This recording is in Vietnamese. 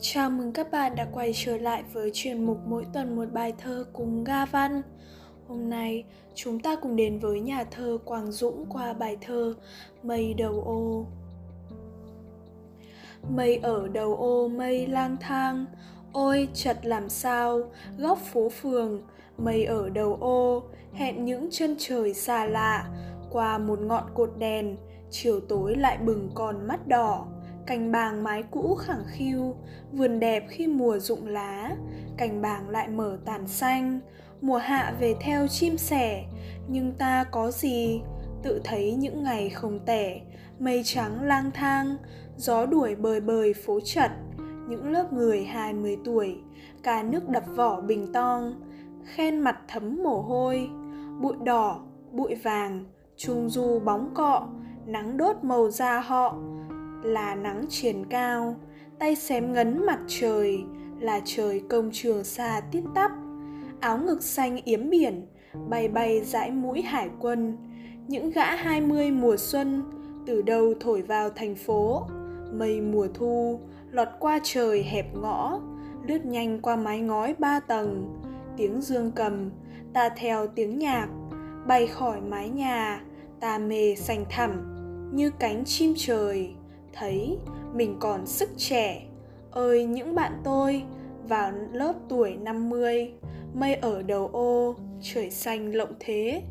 Chào mừng các bạn đã quay trở lại với chuyên mục mỗi tuần một bài thơ cùng Ga Văn. Hôm nay chúng ta cùng đến với nhà thơ Quang Dũng qua bài thơ Mây đầu ô. Mây ở đầu ô mây lang thang, ôi chật làm sao, góc phố phường, mây ở đầu ô, hẹn những chân trời xa lạ, qua một ngọn cột đèn, chiều tối lại bừng còn mắt đỏ cành bàng mái cũ khẳng khiu, vườn đẹp khi mùa rụng lá. Cành bàng lại mở tàn xanh, mùa hạ về theo chim sẻ. Nhưng ta có gì? Tự thấy những ngày không tẻ, mây trắng lang thang, gió đuổi bời bời phố chật. Những lớp người hai mươi tuổi, cả nước đập vỏ bình tong. Khen mặt thấm mồ hôi, bụi đỏ, bụi vàng, trung du bóng cọ, nắng đốt màu da họ là nắng triển cao, tay xém ngấn mặt trời, là trời công trường xa tiết tắp. Áo ngực xanh yếm biển, bay bay dãi mũi hải quân. Những gã hai mươi mùa xuân từ đâu thổi vào thành phố? Mây mùa thu, lọt qua trời hẹp ngõ, lướt nhanh qua mái ngói ba tầng. Tiếng dương cầm, ta theo tiếng nhạc, bay khỏi mái nhà, ta mê xanh thẳm như cánh chim trời thấy mình còn sức trẻ. Ơi, những bạn tôi vào lớp tuổi 50 mây ở đầu ô, trời xanh lộng thế.